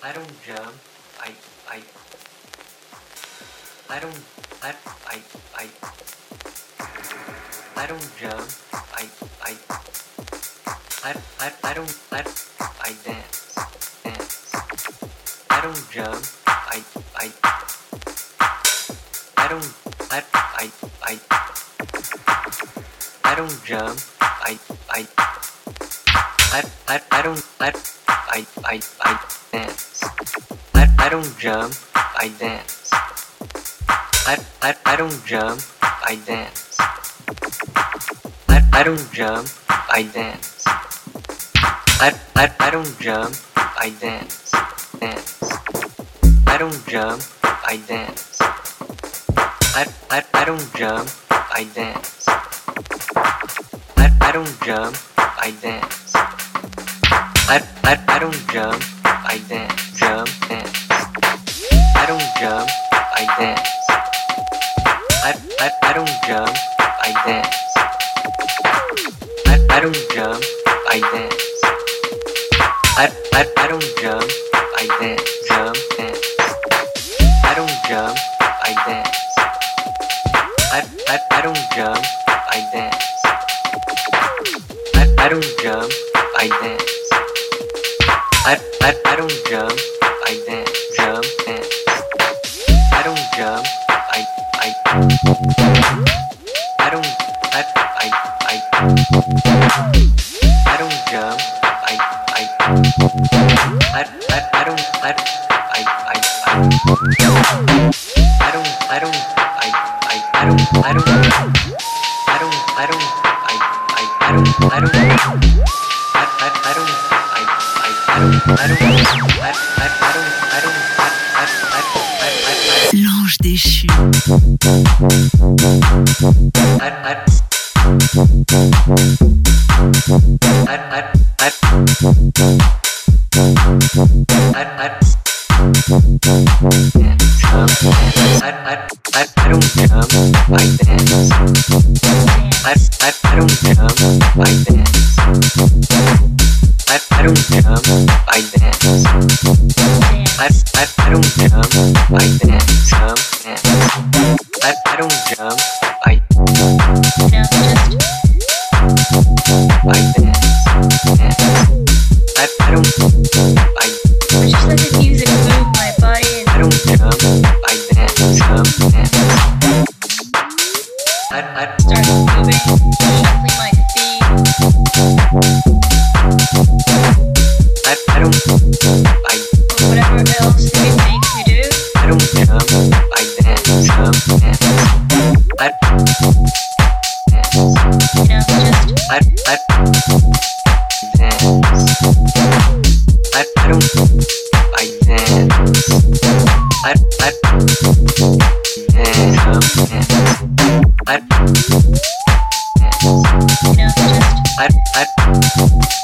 I don't jump. I I I don't I I I I don't jump. I I I I, I don't I I dance dance. I don't jump. I I I don't I I I I don't jump. I I I I I don't I I I I jump, I dance. I, I, I don't jump, I dance. I, I don't jump, I dance. I, I, I don't jump, I dance. jam I, I, I don't come like that. Come and I, I don't jump. I no, just I dance. I, I don't. I, I just let the music move my body. I don't jump. I dance. I, I start moving, shuffling my feet. I, I don't. I, I, dance. I, I don't. I dance. I, I dance. I dance. I, I.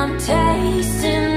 I'm tasting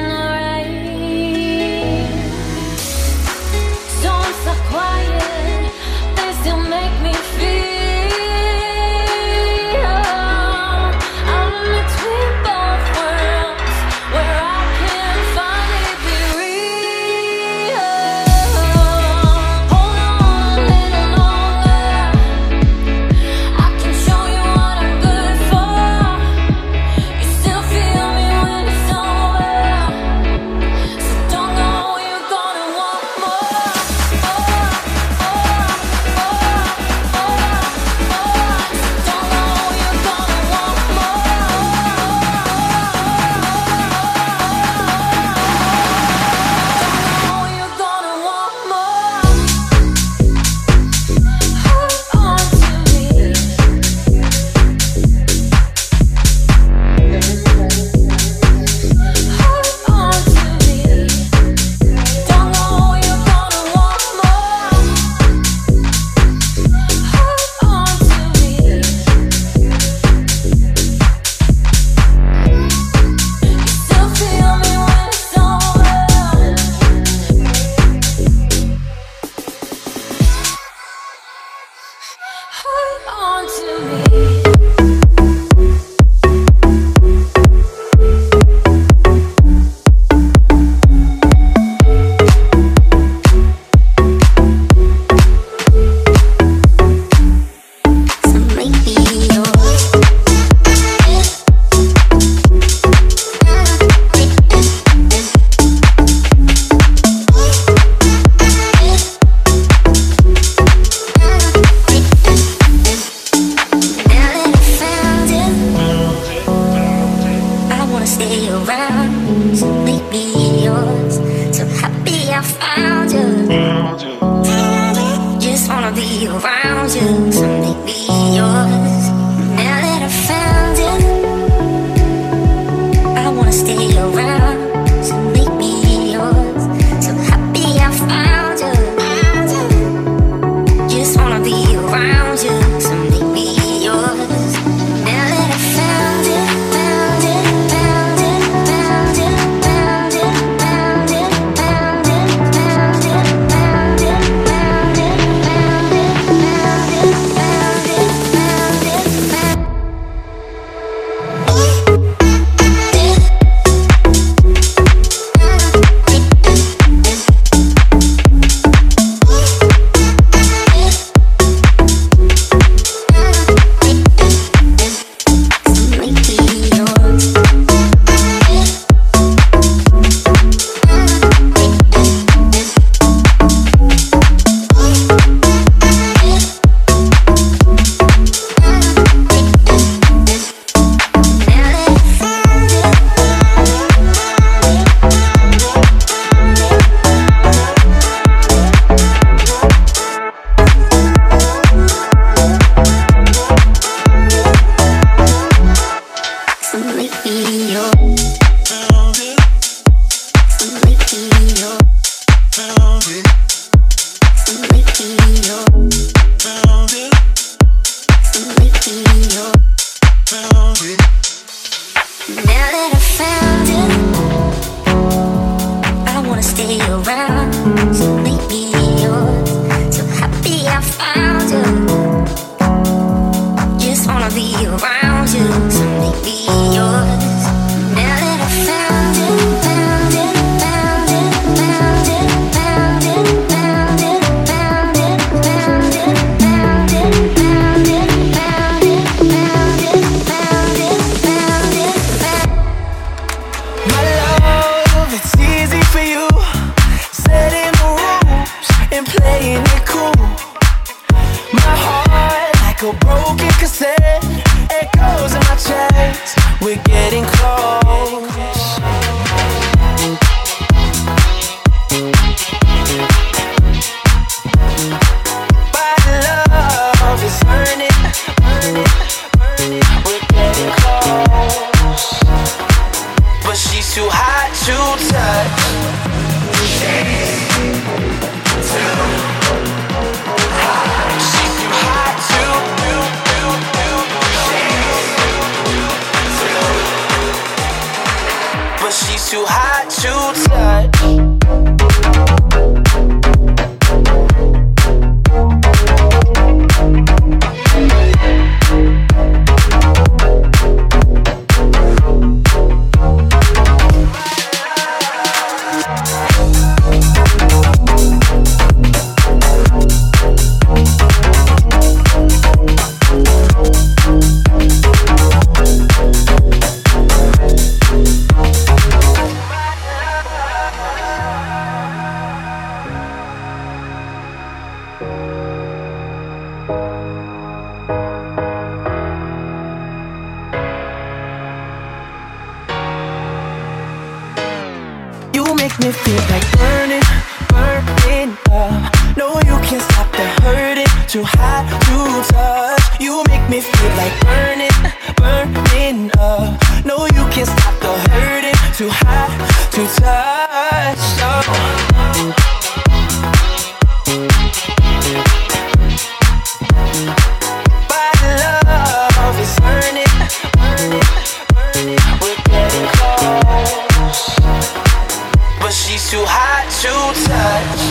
She's too hot to touch.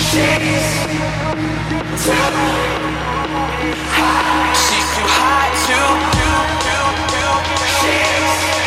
She's too hot. She's too hot to. She's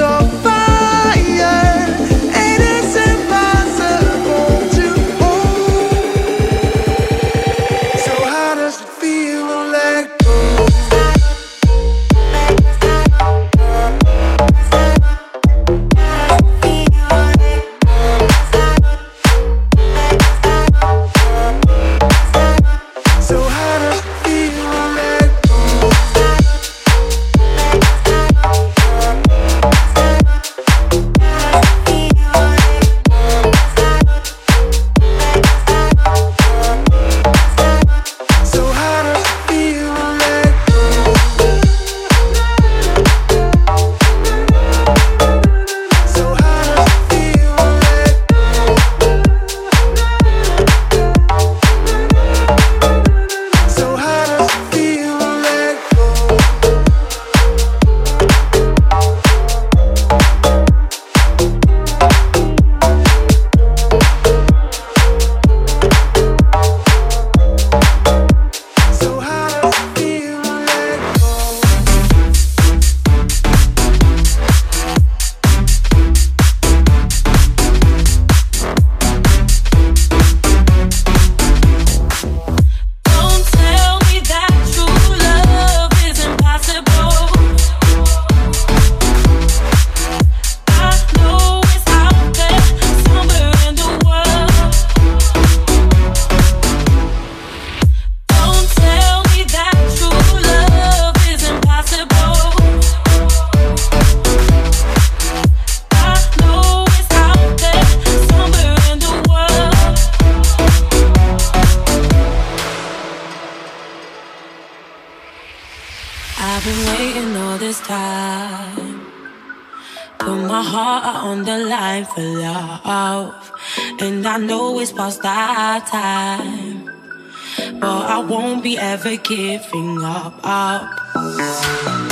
so far. Ever giving up. up. Spotting that inside your soul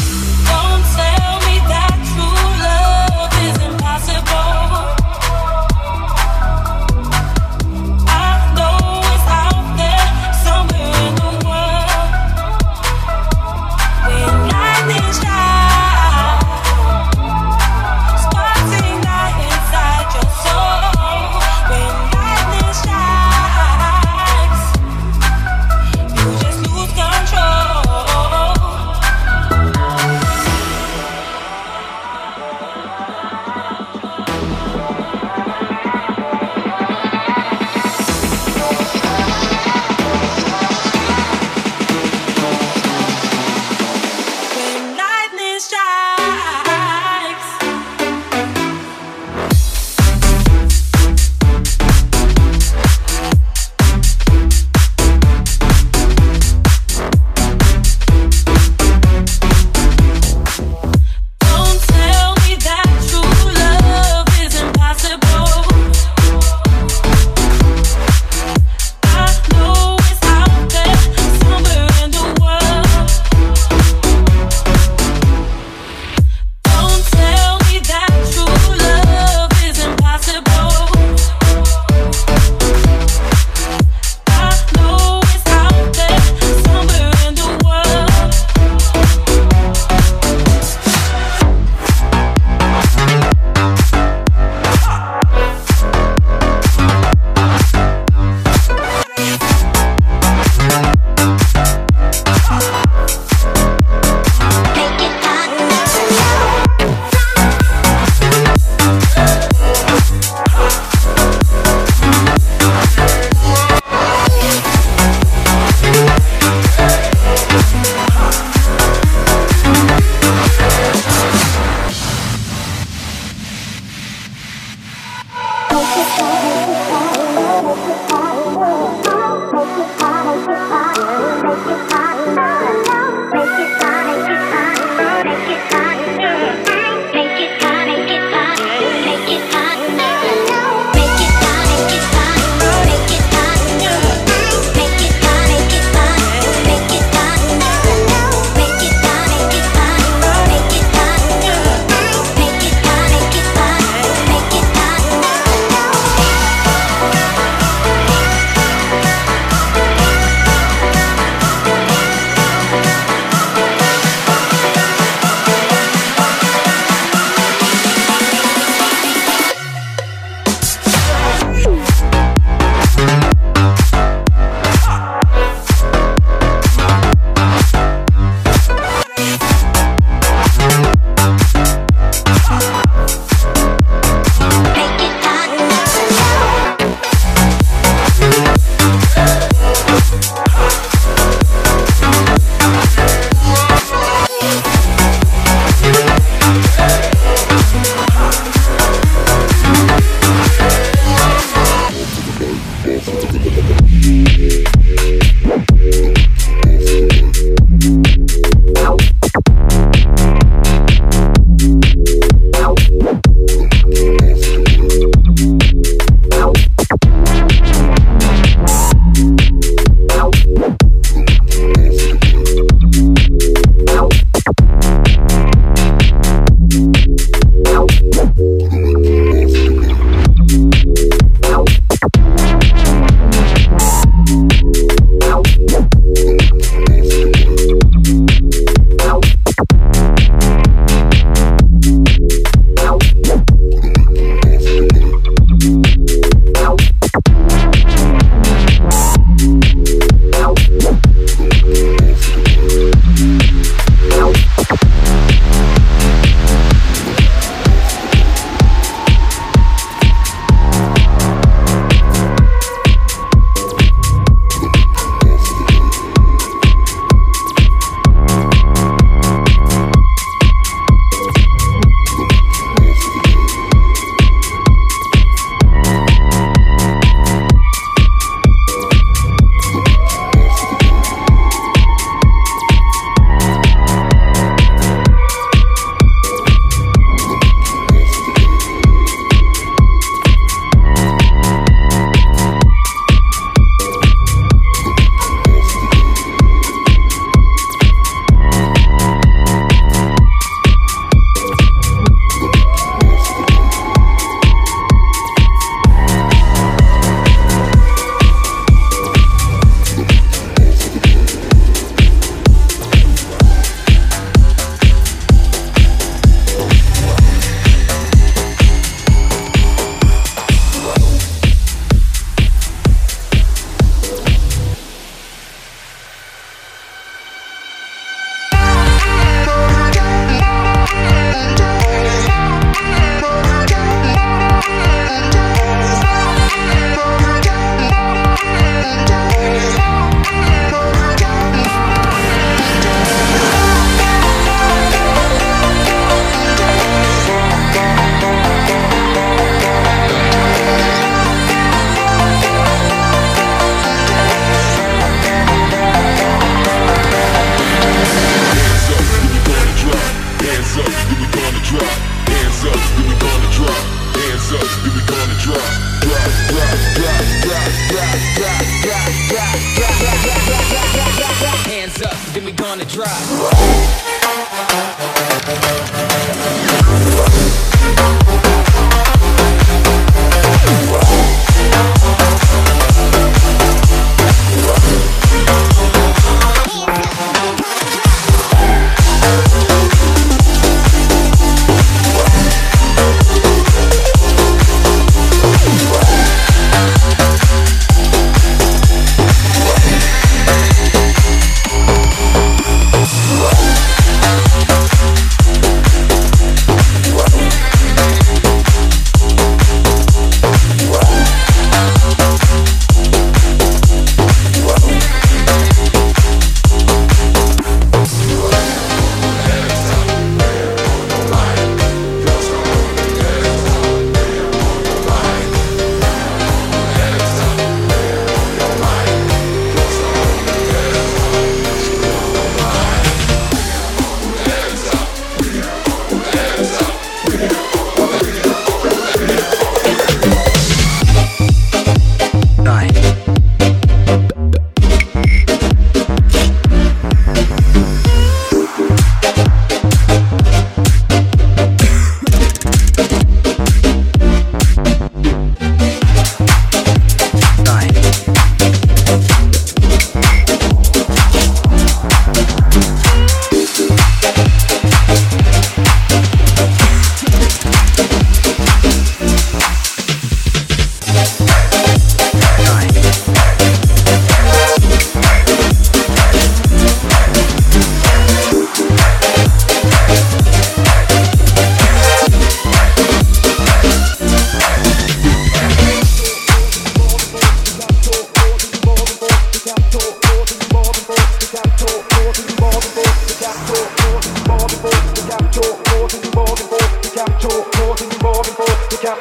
What?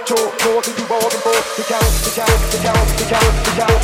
talk, talk, and you ball and ball. The carrot, the carrot, the carrot, the carrot, the carrot.